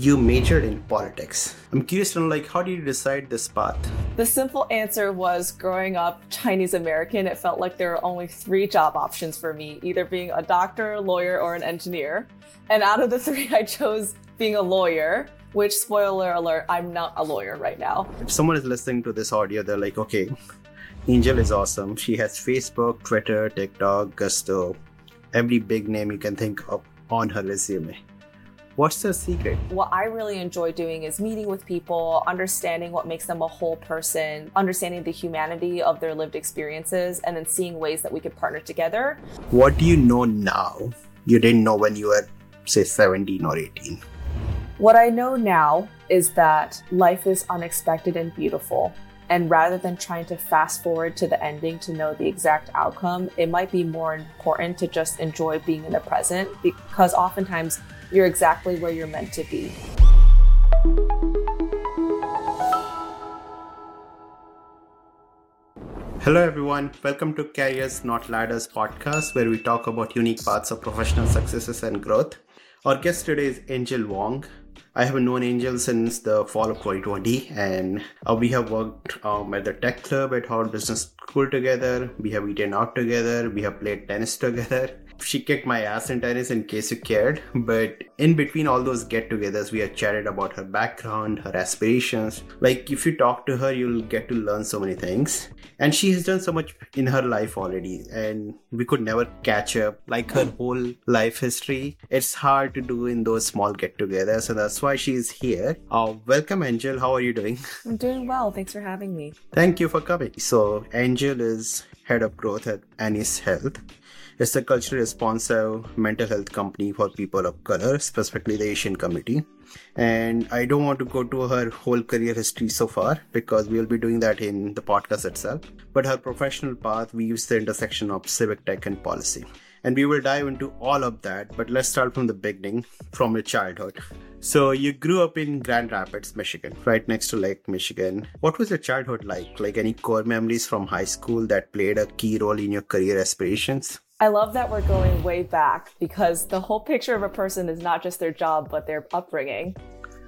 you majored in politics. I'm curious to know, like, how did you decide this path? The simple answer was growing up Chinese American, it felt like there were only three job options for me either being a doctor, lawyer, or an engineer. And out of the three, I chose being a lawyer, which, spoiler alert, I'm not a lawyer right now. If someone is listening to this audio, they're like, okay, Angel is awesome. She has Facebook, Twitter, TikTok, Gusto, every big name you can think of on her resume. What's the secret? What I really enjoy doing is meeting with people, understanding what makes them a whole person, understanding the humanity of their lived experiences, and then seeing ways that we could partner together. What do you know now you didn't know when you were, say, 17 or 18? What I know now is that life is unexpected and beautiful. And rather than trying to fast forward to the ending to know the exact outcome, it might be more important to just enjoy being in the present because oftentimes you're exactly where you're meant to be. Hello, everyone. Welcome to Careers Not Ladders podcast, where we talk about unique paths of professional successes and growth. Our guest today is Angel Wang. I have known Angel since the fall of 2020, and uh, we have worked um, at the tech club at Harvard Business School together. We have eaten out together. We have played tennis together she kicked my ass in tennis in case you cared. But in between all those get togethers, we had chatted about her background, her aspirations. Like, if you talk to her, you'll get to learn so many things. And she has done so much in her life already, and we could never catch up. Like her whole life history, it's hard to do in those small get togethers. So that's why she's here. Uh, welcome, Angel. How are you doing? I'm doing well. Thanks for having me. Thank you for coming. So, Angel is head of growth at Anise Health. It's a culturally responsive mental health company for people of color, specifically the Asian community. And I don't want to go to her whole career history so far because we'll be doing that in the podcast itself. But her professional path weaves the intersection of civic tech and policy. And we will dive into all of that, but let's start from the beginning, from your childhood. So you grew up in Grand Rapids, Michigan, right next to Lake Michigan. What was your childhood like? Like any core memories from high school that played a key role in your career aspirations? I love that we're going way back because the whole picture of a person is not just their job, but their upbringing.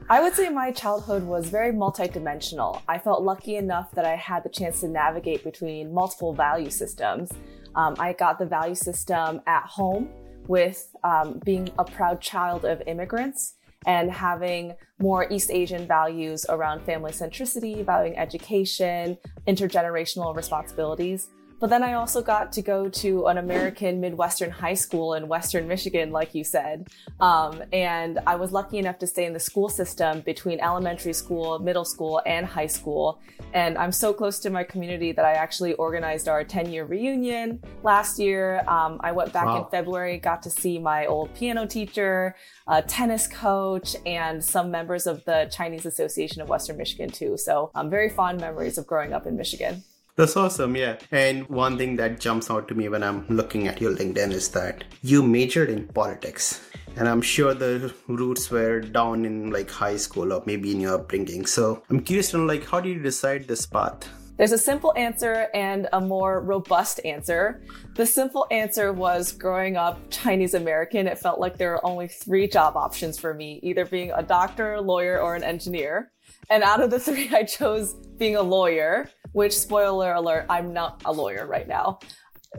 I would say my childhood was very multidimensional. I felt lucky enough that I had the chance to navigate between multiple value systems. Um, I got the value system at home with um, being a proud child of immigrants and having more East Asian values around family centricity, valuing education, intergenerational responsibilities. But then I also got to go to an American Midwestern high school in Western Michigan, like you said. Um, and I was lucky enough to stay in the school system between elementary school, middle school, and high school. And I'm so close to my community that I actually organized our 10 year reunion last year. Um, I went back wow. in February, got to see my old piano teacher, a tennis coach, and some members of the Chinese Association of Western Michigan, too. So, um, very fond memories of growing up in Michigan. That's awesome, yeah. And one thing that jumps out to me when I'm looking at your LinkedIn is that you majored in politics. And I'm sure the roots were down in like high school or maybe in your upbringing. So I'm curious to know like how did you decide this path? There's a simple answer and a more robust answer. The simple answer was growing up Chinese American, it felt like there were only three job options for me either being a doctor, lawyer, or an engineer. And out of the three, I chose being a lawyer which spoiler alert, I'm not a lawyer right now.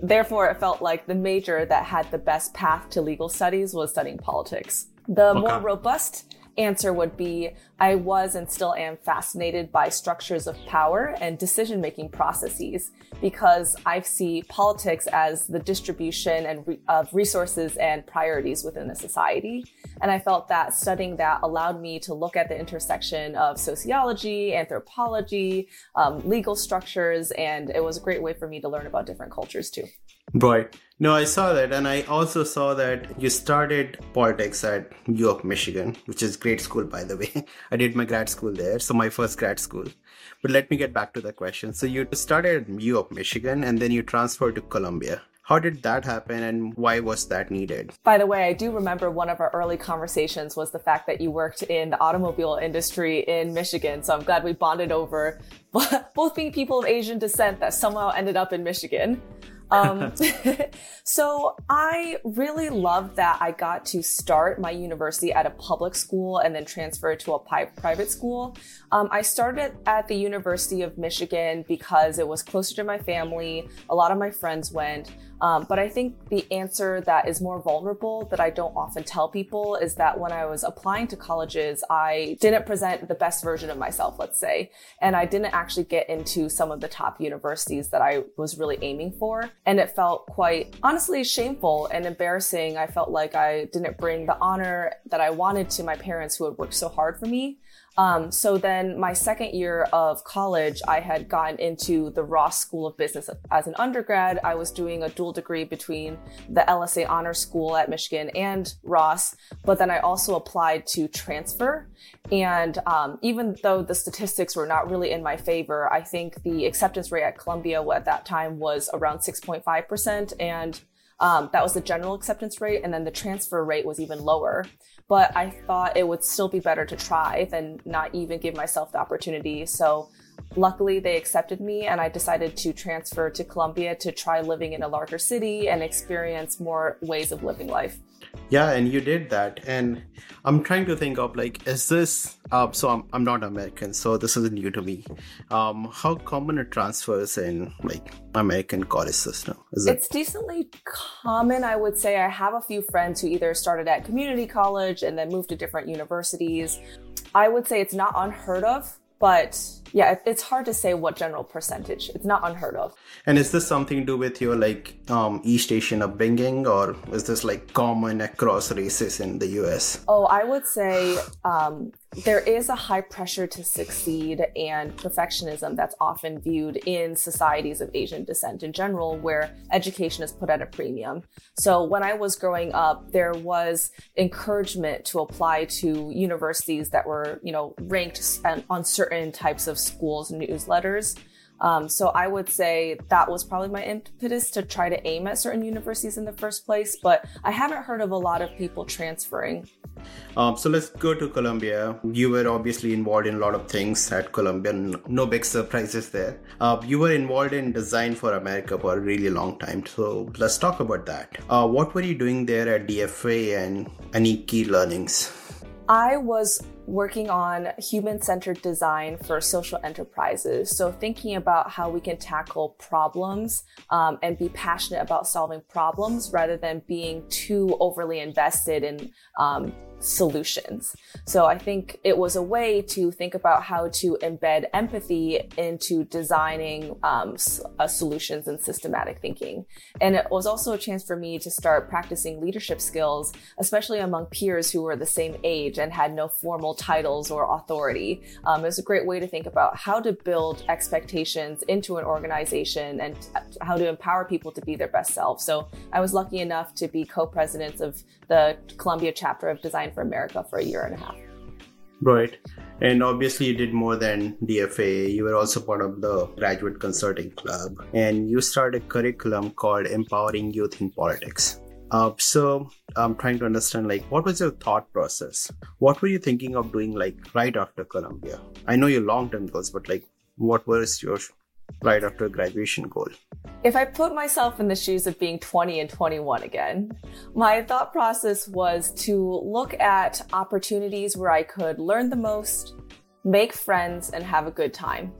Therefore, it felt like the major that had the best path to legal studies was studying politics. The okay. more robust answer would be I was and still am fascinated by structures of power and decision making processes because I see politics as the distribution and re- of resources and priorities within a society. And I felt that studying that allowed me to look at the intersection of sociology, anthropology, um, legal structures, and it was a great way for me to learn about different cultures too. Right. No, I saw that, and I also saw that you started politics at of Michigan, which is great school, by the way. I did my grad school there, so my first grad school. But let me get back to the question. So you started at of Michigan, and then you transferred to Columbia. How did that happen, and why was that needed? By the way, I do remember one of our early conversations was the fact that you worked in the automobile industry in Michigan. So I'm glad we bonded over both being people of Asian descent that somehow ended up in Michigan. Um, so I really loved that I got to start my university at a public school and then transfer to a private school. Um, I started at the University of Michigan because it was closer to my family. A lot of my friends went. Um, but I think the answer that is more vulnerable that I don't often tell people is that when I was applying to colleges, I didn't present the best version of myself, let's say, and I didn't actually get into some of the top universities that I was really aiming for. And it felt quite honestly shameful and embarrassing. I felt like I didn't bring the honor that I wanted to my parents who had worked so hard for me. Um, so then my second year of college, I had gotten into the Ross School of Business as an undergrad. I was doing a dual degree between the LSA Honor School at Michigan and Ross, but then I also applied to transfer. And um, even though the statistics were not really in my favor, I think the acceptance rate at Columbia at that time was around 6.5%. And um, that was the general acceptance rate. And then the transfer rate was even lower but I thought it would still be better to try than not even give myself the opportunity. So luckily they accepted me and I decided to transfer to Columbia to try living in a larger city and experience more ways of living life. Yeah, and you did that. And I'm trying to think of like, is this, uh, so I'm, I'm not American, so this is new to me. Um, how common are transfers in like American college system? Is it? It's decently common, I would say. I have a few friends who either started at community college and then moved to different universities. I would say it's not unheard of, but yeah, it's hard to say what general percentage. It's not unheard of. And is this something to do with your like um, East Asian upbringing, or is this like common across races in the U.S.? Oh, I would say um, there is a high pressure to succeed and perfectionism that's often viewed in societies of Asian descent in general, where education is put at a premium. So when I was growing up, there was encouragement to apply to universities that were, you know, ranked on certain types of schools' newsletters. Um, so I would say that was probably my impetus to try to aim at certain universities in the first place. But I haven't heard of a lot of people transferring. Um, so let's go to Columbia. You were obviously involved in a lot of things at Columbia. No big surprises there. Uh, you were involved in Design for America for a really long time. So let's talk about that. Uh, what were you doing there at DFA and any key learnings? I was working on human centered design for social enterprises. So, thinking about how we can tackle problems um, and be passionate about solving problems rather than being too overly invested in um, solutions. So I think it was a way to think about how to embed empathy into designing um, uh, solutions and systematic thinking. And it was also a chance for me to start practicing leadership skills, especially among peers who were the same age and had no formal titles or authority. Um, it was a great way to think about how to build expectations into an organization and how to empower people to be their best selves. So I was lucky enough to be co-president of the Columbia chapter of Design for America for a year and a half. Right. And obviously, you did more than DFA. You were also part of the Graduate Consulting Club, and you started a curriculum called Empowering Youth in Politics. Uh, so I'm trying to understand, like, what was your thought process? What were you thinking of doing, like, right after Columbia? I know your long-term goals, but like, what was your right after graduation goal? If I put myself in the shoes of being 20 and 21 again, my thought process was to look at opportunities where I could learn the most, make friends, and have a good time.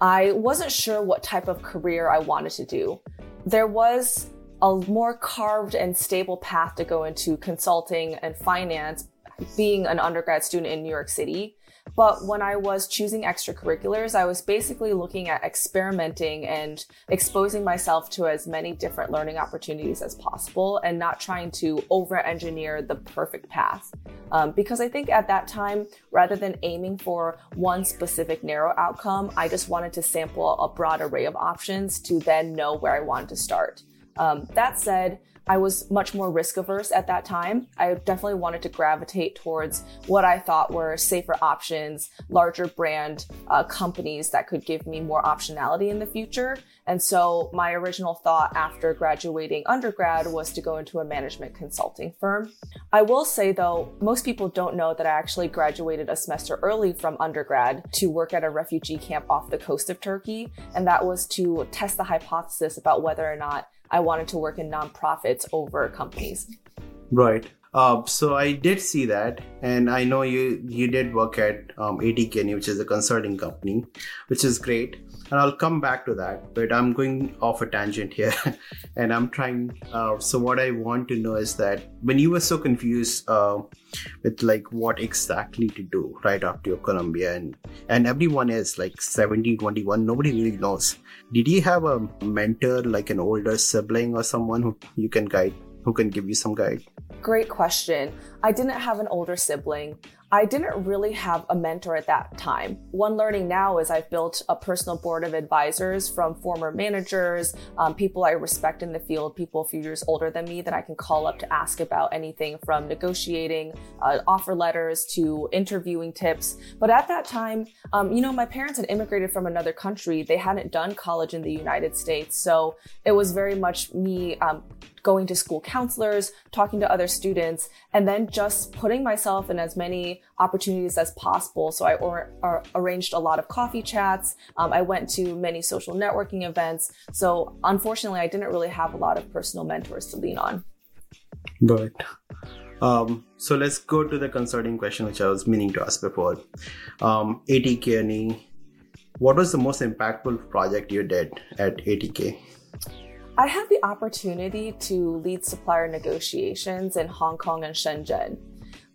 I wasn't sure what type of career I wanted to do. There was a more carved and stable path to go into consulting and finance, being an undergrad student in New York City. But when I was choosing extracurriculars, I was basically looking at experimenting and exposing myself to as many different learning opportunities as possible and not trying to over engineer the perfect path. Um, because I think at that time, rather than aiming for one specific narrow outcome, I just wanted to sample a broad array of options to then know where I wanted to start. Um, that said, I was much more risk averse at that time. I definitely wanted to gravitate towards what I thought were safer options, larger brand uh, companies that could give me more optionality in the future. And so my original thought after graduating undergrad was to go into a management consulting firm. I will say though, most people don't know that I actually graduated a semester early from undergrad to work at a refugee camp off the coast of Turkey. And that was to test the hypothesis about whether or not I wanted to work in nonprofits over companies. Right. Uh, so I did see that, and I know you you did work at um, ATK, which is a consulting company, which is great. And I'll come back to that, but I'm going off a tangent here, and I'm trying. Uh, so what I want to know is that when you were so confused uh, with like what exactly to do right after your Columbia, and and everyone is like 17, 21, nobody really knows. Did you have a mentor, like an older sibling or someone who you can guide? Who can give you some guide? Great question. I didn't have an older sibling. I didn't really have a mentor at that time. One learning now is I've built a personal board of advisors from former managers, um, people I respect in the field, people a few years older than me that I can call up to ask about anything from negotiating uh, offer letters to interviewing tips. But at that time, um, you know, my parents had immigrated from another country. They hadn't done college in the United States. So it was very much me um, going to school counselors, talking to other students, and then just putting myself in as many opportunities as possible. So I or, or arranged a lot of coffee chats. Um, I went to many social networking events. So unfortunately, I didn't really have a lot of personal mentors to lean on. Right. Um, so let's go to the concerning question, which I was meaning to ask before. Um, ATK, what was the most impactful project you did at ATK? I had the opportunity to lead supplier negotiations in Hong Kong and Shenzhen.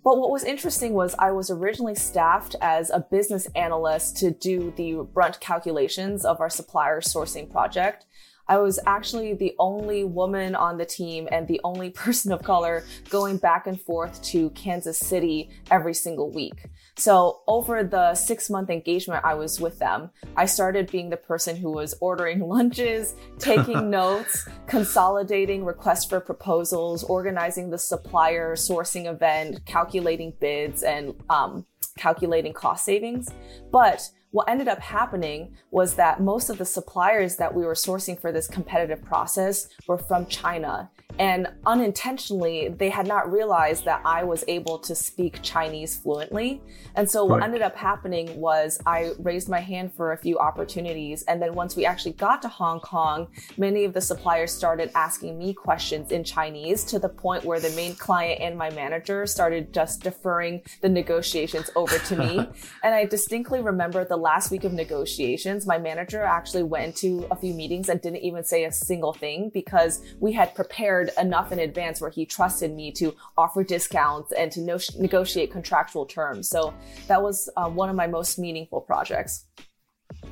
But what was interesting was I was originally staffed as a business analyst to do the brunt calculations of our supplier sourcing project. I was actually the only woman on the team and the only person of color going back and forth to Kansas City every single week. So over the six month engagement I was with them, I started being the person who was ordering lunches, taking notes, consolidating requests for proposals, organizing the supplier sourcing event, calculating bids, and um, calculating cost savings. But what ended up happening was that most of the suppliers that we were sourcing for this competitive process were from China. And unintentionally, they had not realized that I was able to speak Chinese fluently. And so what right. ended up happening was I raised my hand for a few opportunities. And then once we actually got to Hong Kong, many of the suppliers started asking me questions in Chinese to the point where the main client and my manager started just deferring the negotiations over to me. and I distinctly remember the last week of negotiations, my manager actually went to a few meetings and didn't even say a single thing because we had prepared prepared enough in advance where he trusted me to offer discounts and to no- negotiate contractual terms. So that was uh, one of my most meaningful projects.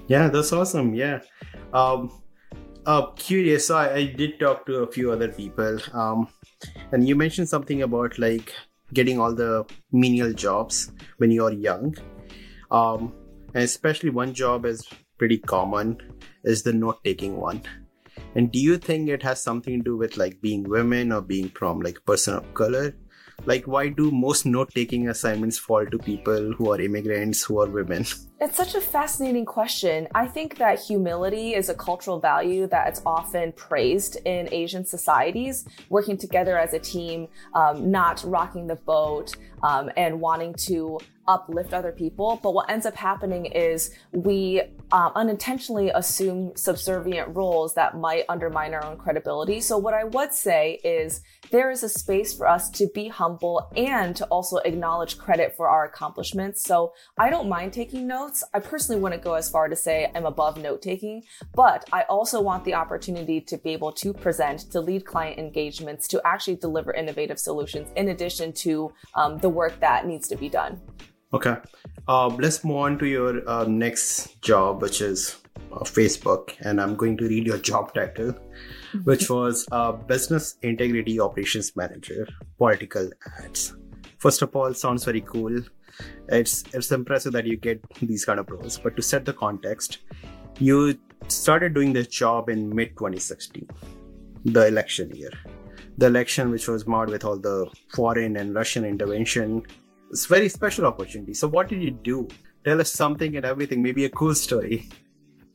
Yeah, that's awesome. Yeah. Um, uh, curious. So I, I did talk to a few other people, um, and you mentioned something about like getting all the menial jobs when you're young. Um, and especially one job is pretty common is the note taking one and do you think it has something to do with like being women or being from like person of color? Like, why do most note taking assignments fall to people who are immigrants, who are women? It's such a fascinating question. I think that humility is a cultural value that's often praised in Asian societies, working together as a team, um, not rocking the boat, um, and wanting to uplift other people. But what ends up happening is we um, unintentionally assume subservient roles that might undermine our own credibility. So what I would say is there is a space for us to be humble and to also acknowledge credit for our accomplishments. So I don't mind taking notes. I personally wouldn't go as far to say I'm above note taking, but I also want the opportunity to be able to present, to lead client engagements, to actually deliver innovative solutions in addition to um, the work that needs to be done. Okay. Uh, let's move on to your uh, next job, which is uh, Facebook. And I'm going to read your job title, which was uh, Business Integrity Operations Manager, Political Ads. First of all, sounds very cool. It's it's impressive that you get these kind of roles. But to set the context, you started doing this job in mid 2016, the election year. the election, which was marred with all the foreign and Russian intervention. It's very special opportunity. So, what did you do? Tell us something and everything, maybe a cool story.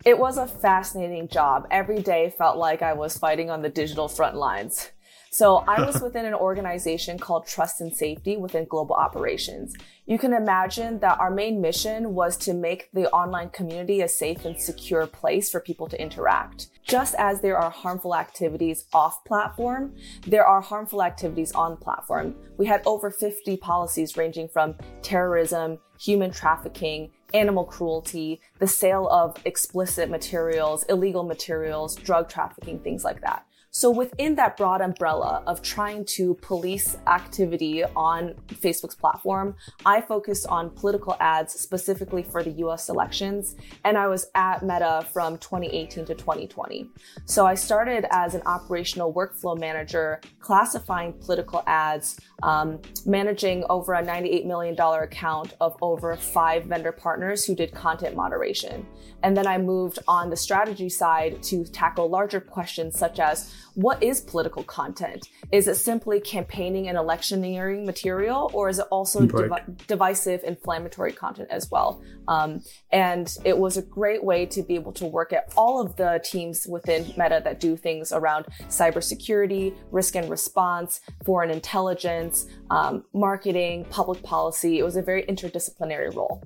It was a fascinating job. Every day felt like I was fighting on the digital front lines. So I was within an organization called Trust and Safety within Global Operations. You can imagine that our main mission was to make the online community a safe and secure place for people to interact. Just as there are harmful activities off platform, there are harmful activities on platform. We had over 50 policies ranging from terrorism, human trafficking, animal cruelty, the sale of explicit materials, illegal materials, drug trafficking, things like that. So within that broad umbrella of trying to police activity on Facebook's platform, I focused on political ads specifically for the US elections, and I was at Meta from 2018 to 2020. So I started as an operational workflow manager, classifying political ads, um, managing over a $98 million account of over five vendor partners who did content moderation. And then I moved on the strategy side to tackle larger questions such as what is political content? Is it simply campaigning and electioneering material, or is it also right. divisive, inflammatory content as well? Um, and it was a great way to be able to work at all of the teams within Meta that do things around cybersecurity, risk and response, foreign intelligence, um, marketing, public policy. It was a very interdisciplinary role.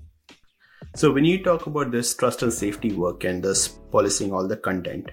So when you talk about this trust and safety work and this policing all the content,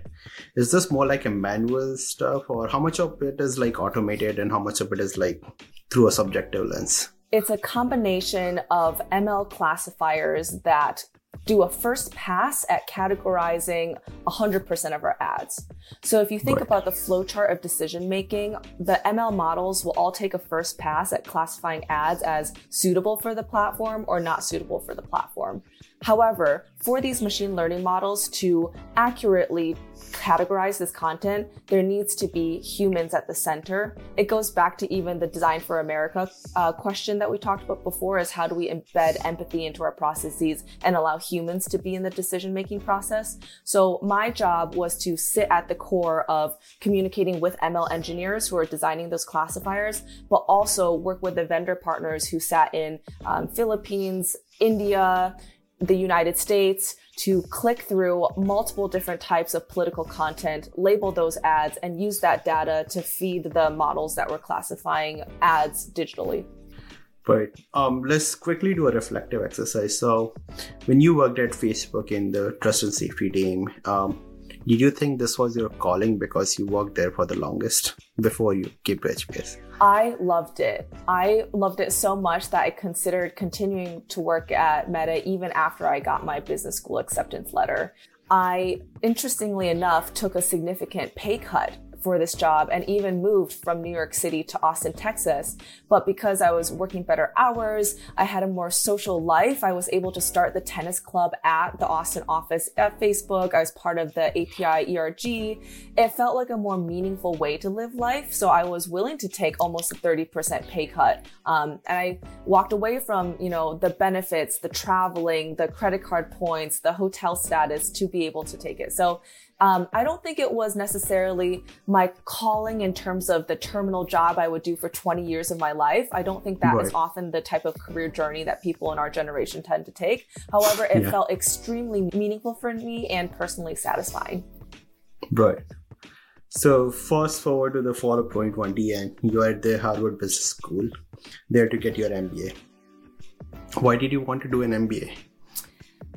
is this more like a manual stuff or how much of it is like automated and how much of it is like through a subjective lens? It's a combination of ML classifiers that do a first pass at categorizing 100% of our ads. So if you think right. about the flowchart of decision making, the ML models will all take a first pass at classifying ads as suitable for the platform or not suitable for the platform. However, for these machine learning models to accurately categorize this content, there needs to be humans at the center. It goes back to even the Design for America uh, question that we talked about before is how do we embed empathy into our processes and allow humans to be in the decision making process? So my job was to sit at the core of communicating with ML engineers who are designing those classifiers, but also work with the vendor partners who sat in um, Philippines, India, the United States to click through multiple different types of political content, label those ads, and use that data to feed the models that were classifying ads digitally. Right. Um, let's quickly do a reflective exercise. So, when you worked at Facebook in the trust and safety team, um, did you think this was your calling because you worked there for the longest before you came to? I loved it. I loved it so much that I considered continuing to work at Meta even after I got my business school acceptance letter. I, interestingly enough, took a significant pay cut for this job and even moved from New York City to Austin, Texas. But because I was working better hours, I had a more social life. I was able to start the tennis club at the Austin office at Facebook. I was part of the API ERG. It felt like a more meaningful way to live life. So I was willing to take almost a 30% pay cut. Um, and I walked away from, you know, the benefits, the traveling, the credit card points, the hotel status to be able to take it. So um, I don't think it was necessarily my calling in terms of the terminal job I would do for 20 years of my life. I don't think that right. is often the type of career journey that people in our generation tend to take. However, it yeah. felt extremely meaningful for me and personally satisfying. Right. So, fast forward to the fall of 2020, and you're at the Harvard Business School there to get your MBA. Why did you want to do an MBA?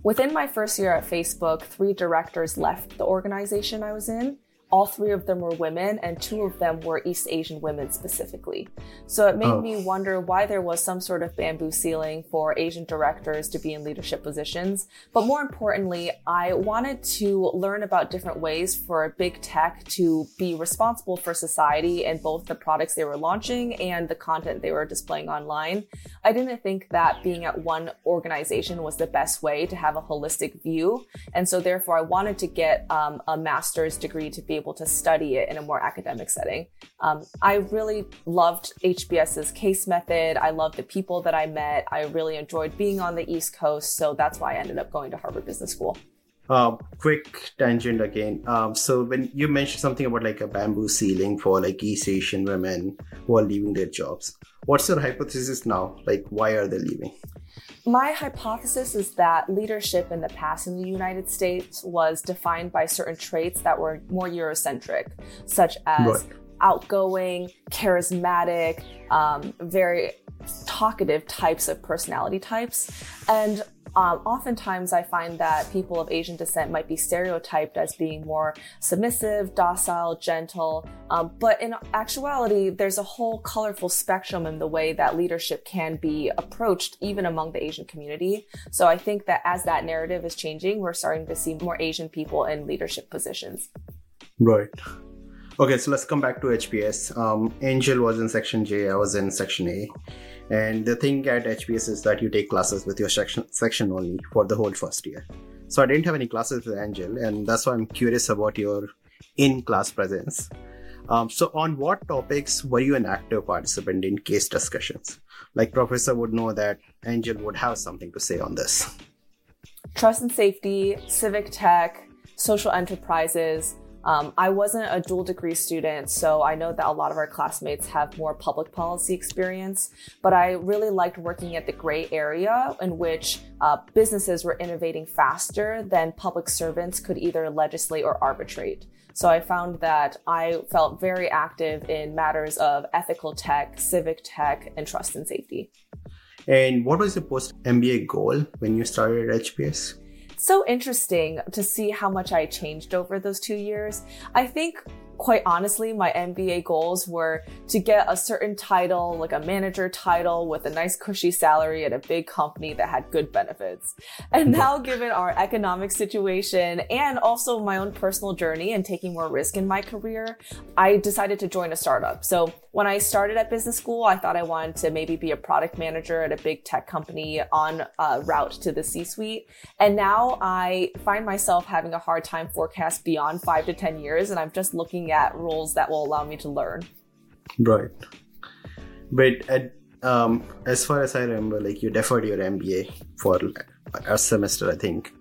Within my first year at Facebook, three directors left the organization I was in. All three of them were women, and two of them were East Asian women specifically. So it made oh. me wonder why there was some sort of bamboo ceiling for Asian directors to be in leadership positions. But more importantly, I wanted to learn about different ways for big tech to be responsible for society in both the products they were launching and the content they were displaying online. I didn't think that being at one organization was the best way to have a holistic view. And so therefore, I wanted to get um, a master's degree to be able to study it in a more academic setting. Um, I really loved HBS's case method. I loved the people that I met. I really enjoyed being on the East Coast. So that's why I ended up going to Harvard Business School. Uh, quick tangent again. Um, so when you mentioned something about like a bamboo ceiling for like East Asian women who are leaving their jobs, what's your hypothesis now? Like, why are they leaving? My hypothesis is that leadership in the past in the United States was defined by certain traits that were more Eurocentric, such as right. outgoing, charismatic, um, very talkative types of personality types. And um, oftentimes, I find that people of Asian descent might be stereotyped as being more submissive, docile, gentle. Um, but in actuality, there's a whole colorful spectrum in the way that leadership can be approached, even among the Asian community. So I think that as that narrative is changing, we're starting to see more Asian people in leadership positions. Right. Okay, so let's come back to HBS. Um, Angel was in section J, I was in section A. And the thing at HBS is that you take classes with your section, section only for the whole first year. So I didn't have any classes with Angel, and that's why I'm curious about your in class presence. Um, so, on what topics were you an active participant in case discussions? Like, Professor would know that Angel would have something to say on this. Trust and safety, civic tech, social enterprises, um, I wasn't a dual degree student, so I know that a lot of our classmates have more public policy experience, but I really liked working at the gray area in which uh, businesses were innovating faster than public servants could either legislate or arbitrate. So I found that I felt very active in matters of ethical tech, civic tech, and trust and safety. And what was your post MBA goal when you started at HBS? So interesting to see how much I changed over those two years. I think quite honestly, my MBA goals were to get a certain title, like a manager title with a nice cushy salary at a big company that had good benefits. And now given our economic situation and also my own personal journey and taking more risk in my career, I decided to join a startup. So when I started at business school, I thought I wanted to maybe be a product manager at a big tech company on a route to the C suite. And now I find myself having a hard time forecast beyond five to 10 years. And I'm just looking at roles that will allow me to learn. Right. But at, um, as far as I remember, like you deferred your MBA for a semester, I think.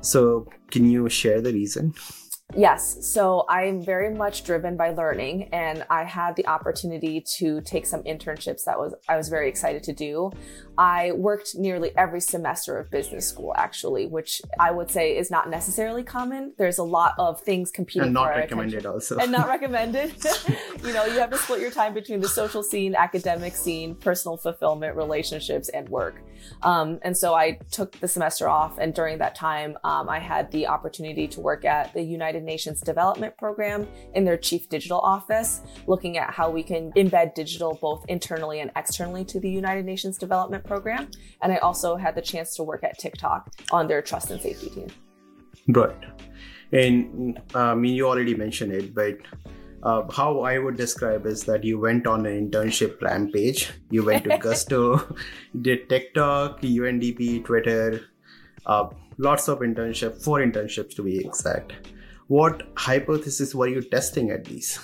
So can you share the reason? Yes. So I'm very much driven by learning and I had the opportunity to take some internships that was I was very excited to do. I worked nearly every semester of business school actually, which I would say is not necessarily common. There's a lot of things competing and not recommended attention. also. And not recommended. you know, you have to split your time between the social scene, academic scene, personal fulfillment, relationships and work. Um, and so I took the semester off and during that time um, I had the opportunity to work at the United United Nations Development Program in their chief digital office, looking at how we can embed digital both internally and externally to the United Nations Development Program. And I also had the chance to work at TikTok on their trust and safety team. Right. And I mean, you already mentioned it, but uh, how I would describe is that you went on an internship rampage. You went to Gusto, did TikTok, UNDP, Twitter, uh, lots of internship, four internships to be exact. What hypothesis were you testing at these?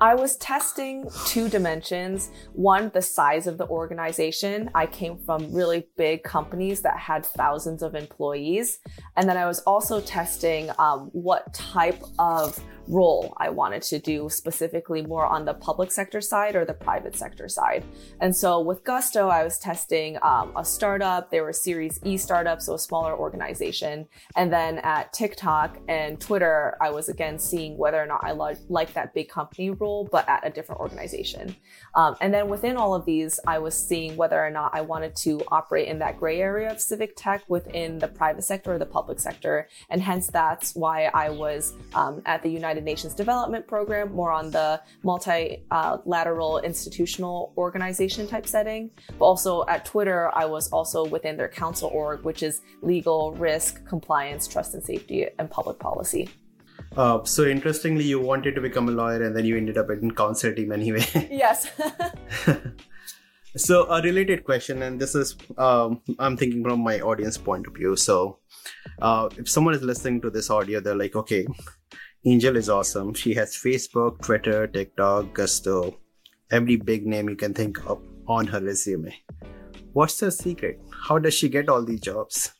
I was testing two dimensions. One, the size of the organization. I came from really big companies that had thousands of employees. And then I was also testing um, what type of role I wanted to do, specifically more on the public sector side or the private sector side. And so with Gusto, I was testing um, a startup. They were a Series E startup, so a smaller organization. And then at TikTok and Twitter, I was again seeing whether or not I lo- like that big company role, but at a different organization. Um, and then within all of these, I was seeing whether or not I wanted to operate in that gray area of civic tech within the private sector or the public sector. And hence that's why I was um, at the United United Nations Development Program, more on the multilateral institutional organization type setting. But also at Twitter, I was also within their counsel org, which is legal, risk, compliance, trust and safety, and public policy. Uh, so interestingly, you wanted to become a lawyer and then you ended up in counsel team anyway. Yes. so a related question, and this is um, I'm thinking from my audience point of view. So uh, if someone is listening to this audio, they're like, okay, Angel is awesome. She has Facebook, Twitter, TikTok, Gusto, every big name you can think of on her resume. What's her secret? How does she get all these jobs?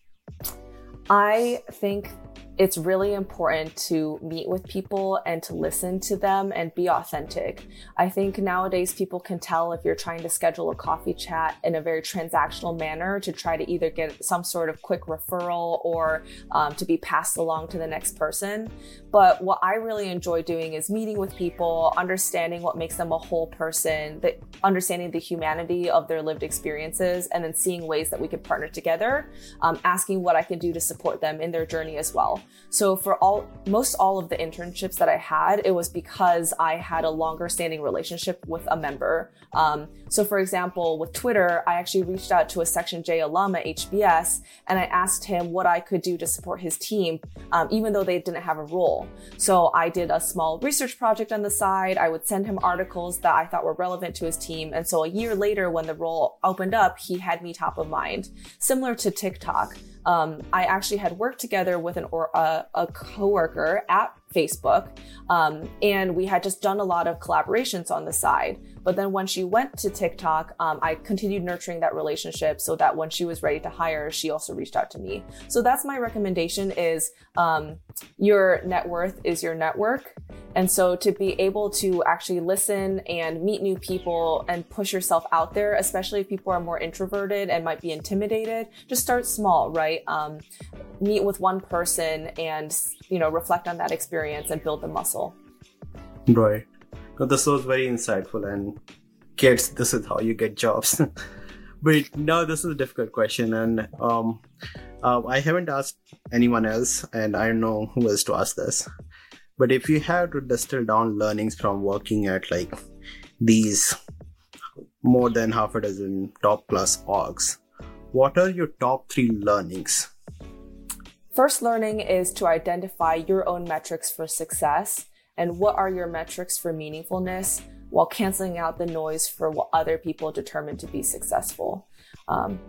I think it's really important to meet with people and to listen to them and be authentic. I think nowadays people can tell if you're trying to schedule a coffee chat in a very transactional manner to try to either get some sort of quick referral or um, to be passed along to the next person. But what I really enjoy doing is meeting with people, understanding what makes them a whole person, the, understanding the humanity of their lived experiences, and then seeing ways that we could partner together, um, asking what I can do to support them in their journey as well. So for all, most all of the internships that I had, it was because I had a longer standing relationship with a member. Um, so for example, with Twitter, I actually reached out to a Section J alum at HBS and I asked him what I could do to support his team, um, even though they didn't have a role. So I did a small research project on the side. I would send him articles that I thought were relevant to his team. And so a year later, when the role opened up, he had me top of mind. Similar to TikTok. Um, I actually had worked together with an or uh, a coworker at Facebook, um, and we had just done a lot of collaborations on the side. But then when she went to TikTok, um, I continued nurturing that relationship so that when she was ready to hire, she also reached out to me. So that's my recommendation: is um, your net worth is your network, and so to be able to actually listen and meet new people and push yourself out there, especially if people are more introverted and might be intimidated, just start small, right? Um, meet with one person and you know reflect on that experience and build the muscle. Right. This was very insightful, and kids, this is how you get jobs. but now this is a difficult question, and um, uh, I haven't asked anyone else, and I don't know who else to ask this. But if you have to distill down learnings from working at like these more than half a dozen top class orgs, what are your top three learnings? First learning is to identify your own metrics for success and what are your metrics for meaningfulness while canceling out the noise for what other people determine to be successful. Um,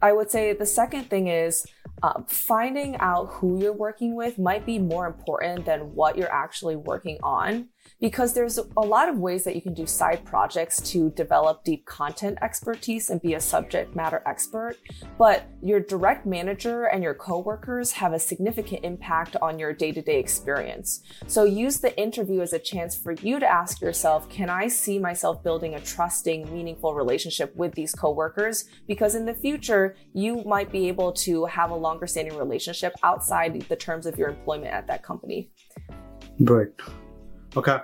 I would say the second thing is uh, finding out who you're working with might be more important than what you're actually working on because there's a lot of ways that you can do side projects to develop deep content expertise and be a subject matter expert. But your direct manager and your coworkers have a significant impact on your day to day experience. So use the interview as a chance for you to ask yourself, can I see myself building a trusting, meaningful relationship with these coworkers? Because in the future, you might be able to have a longer standing relationship outside the terms of your employment at that company. Right. Okay.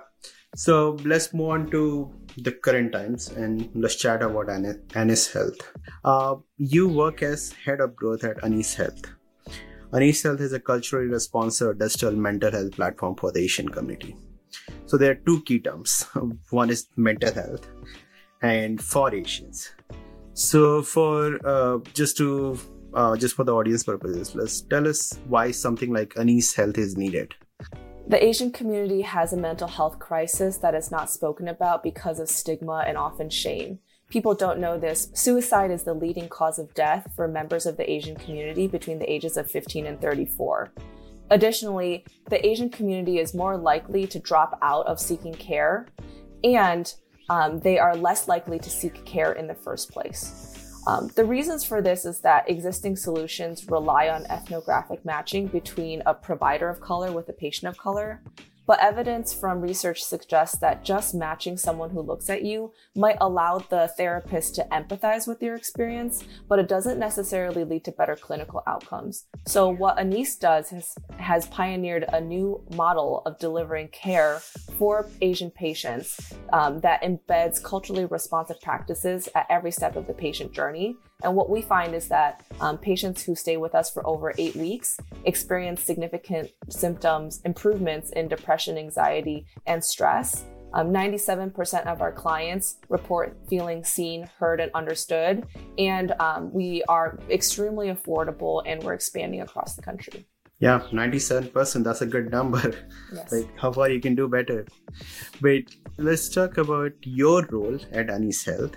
So let's move on to the current times and let's chat about Anise Health. Uh, you work as head of growth at Anise Health. Anise Health is a culturally responsive digital mental health platform for the Asian community. So there are two key terms. One is mental health and for Asians. So for uh, just to uh, just for the audience purposes, let's tell us why something like Anise Health is needed. The Asian community has a mental health crisis that is not spoken about because of stigma and often shame. People don't know this. Suicide is the leading cause of death for members of the Asian community between the ages of 15 and 34. Additionally, the Asian community is more likely to drop out of seeking care, and um, they are less likely to seek care in the first place. Um, the reasons for this is that existing solutions rely on ethnographic matching between a provider of color with a patient of color. But evidence from research suggests that just matching someone who looks at you might allow the therapist to empathize with your experience, but it doesn't necessarily lead to better clinical outcomes. So what Anise does is, has pioneered a new model of delivering care for Asian patients um, that embeds culturally responsive practices at every step of the patient journey and what we find is that um, patients who stay with us for over eight weeks experience significant symptoms, improvements in depression, anxiety, and stress. Um, 97% of our clients report feeling seen, heard, and understood. And um, we are extremely affordable and we're expanding across the country. Yeah, 97%. That's a good number. Yes. like, how far you can do better. But let's talk about your role at Anise Health.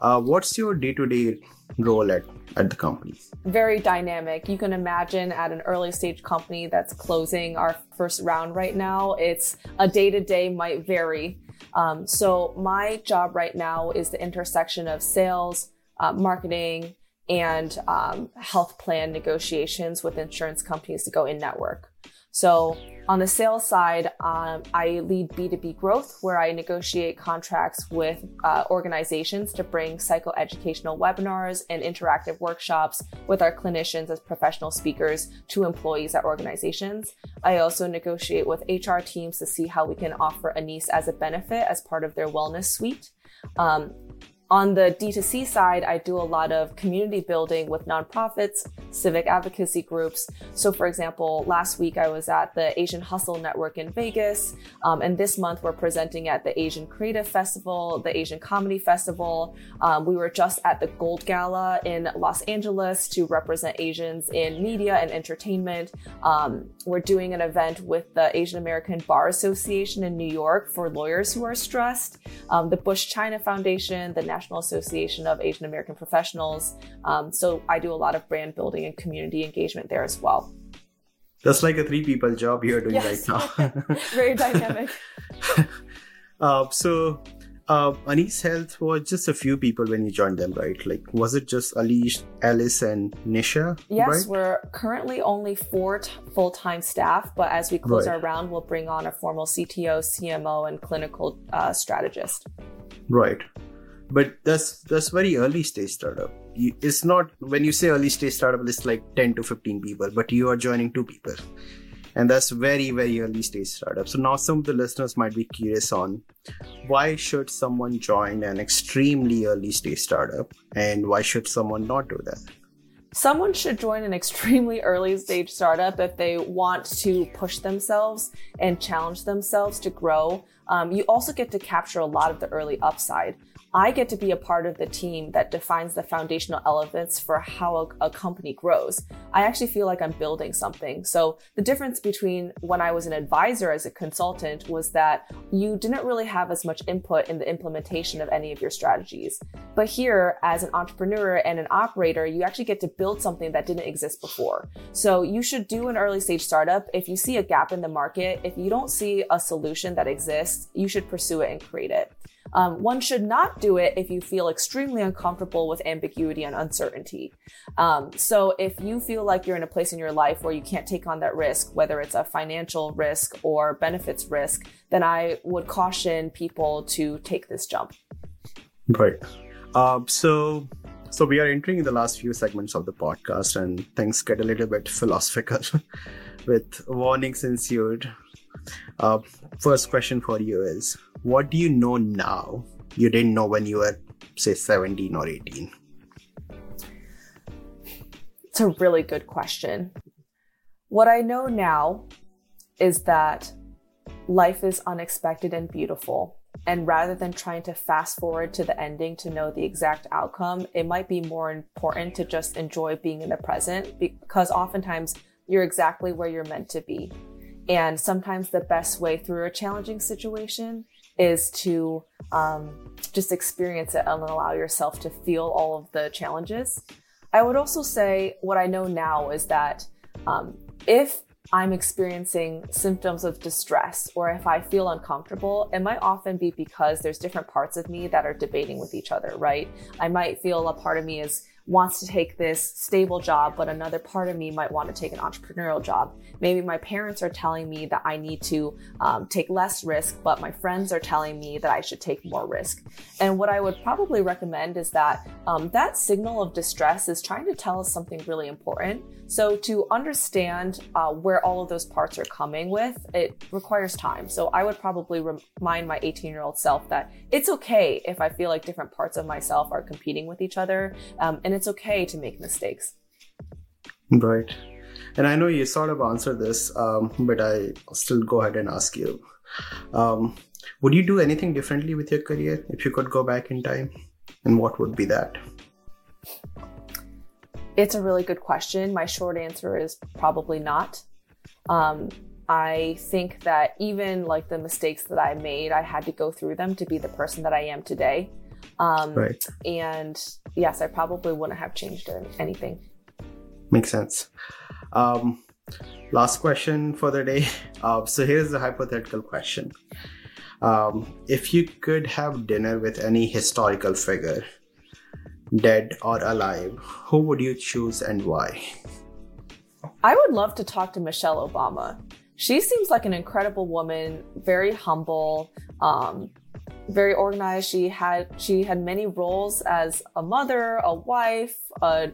Uh, what's your day to day role at, at the company? Very dynamic. You can imagine at an early stage company that's closing our first round right now, it's a day to day might vary. Um, so, my job right now is the intersection of sales, uh, marketing, and um, health plan negotiations with insurance companies to go in network. So on the sales side, um, I lead B2B growth, where I negotiate contracts with uh, organizations to bring psychoeducational webinars and interactive workshops with our clinicians as professional speakers to employees at organizations. I also negotiate with HR teams to see how we can offer Anise as a benefit as part of their wellness suite. Um, on the D2C side, I do a lot of community building with nonprofits, civic advocacy groups. So, for example, last week I was at the Asian Hustle Network in Vegas, um, and this month we're presenting at the Asian Creative Festival, the Asian Comedy Festival. Um, we were just at the Gold Gala in Los Angeles to represent Asians in media and entertainment. Um, we're doing an event with the Asian American Bar Association in New York for lawyers who are stressed, um, the Bush China Foundation, the National National Association of Asian American Professionals. Um, so I do a lot of brand building and community engagement there as well. That's like a three people job you're doing yes. right now. Very dynamic. uh, so uh, Anise Health was just a few people when you joined them, right? Like, was it just Alice, Alice, and Nisha? Yes, right? we're currently only four t- full time staff, but as we close right. our round, we'll bring on a formal CTO, CMO, and clinical uh, strategist. Right but that's that's very early stage startup you, it's not when you say early stage startup it's like 10 to 15 people but you are joining two people and that's very very early stage startup so now some of the listeners might be curious on why should someone join an extremely early stage startup and why should someone not do that Someone should join an extremely early stage startup if they want to push themselves and challenge themselves to grow. Um, you also get to capture a lot of the early upside. I get to be a part of the team that defines the foundational elements for how a, a, company grows. I actually feel like I'm building something. So the difference between when I was an advisor as a consultant was that you didn't really have as much input in the implementation of any of your strategies. But here, as an entrepreneur and an operator, you actually get to build something that didn't exist before. So you should do an early stage startup. If you see a gap in the market, if you don't see a solution that exists, you should pursue it and create it. Um, one should not do it if you feel extremely uncomfortable with ambiguity and uncertainty. Um, so if you feel like you're in a place in your life where you can't take on that risk, whether it's a financial risk or benefits risk, then I would caution people to take this jump. Right. Um, so so we are entering the last few segments of the podcast, and things get a little bit philosophical with warnings ensued. Uh, first question for you is what do you know now you didn't know when you were, say, 17 or 18? It's a really good question. What I know now is that life is unexpected and beautiful. And rather than trying to fast forward to the ending to know the exact outcome, it might be more important to just enjoy being in the present because oftentimes you're exactly where you're meant to be. And sometimes the best way through a challenging situation is to um, just experience it and allow yourself to feel all of the challenges. I would also say what I know now is that um, if I'm experiencing symptoms of distress or if I feel uncomfortable, it might often be because there's different parts of me that are debating with each other, right? I might feel a part of me is wants to take this stable job, but another part of me might want to take an entrepreneurial job. Maybe my parents are telling me that I need to um, take less risk, but my friends are telling me that I should take more risk. And what I would probably recommend is that um, that signal of distress is trying to tell us something really important. So to understand uh, where all of those parts are coming with, it requires time. So I would probably remind my 18 year old self that it's okay if I feel like different parts of myself are competing with each other. Um, and it's okay to make mistakes. Right. And I know you sort of answered this, um, but I still go ahead and ask you. Um, would you do anything differently with your career if you could go back in time? And what would be that? It's a really good question. My short answer is probably not. Um, I think that even like the mistakes that I made, I had to go through them to be the person that I am today. Um, right. And yes, I probably wouldn't have changed anything. Makes sense. Um, last question for the day. Uh, so here's the hypothetical question. Um, if you could have dinner with any historical figure, dead or alive, who would you choose and why? I would love to talk to Michelle Obama. She seems like an incredible woman, very humble, um, very organized. She had she had many roles as a mother, a wife, a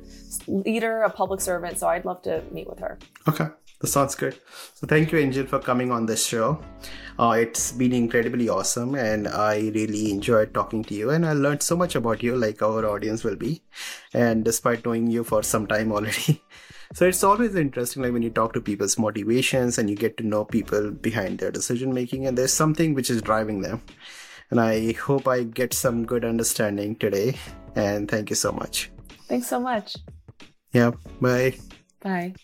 leader, a public servant. So I'd love to meet with her. Okay. That sounds good. So thank you, Angel, for coming on this show. Uh, it's been incredibly awesome, and I really enjoyed talking to you. And I learned so much about you, like our audience will be. And despite knowing you for some time already, so it's always interesting, like when you talk to people's motivations and you get to know people behind their decision making, and there's something which is driving them. And I hope I get some good understanding today. And thank you so much. Thanks so much. Yeah. Bye. Bye.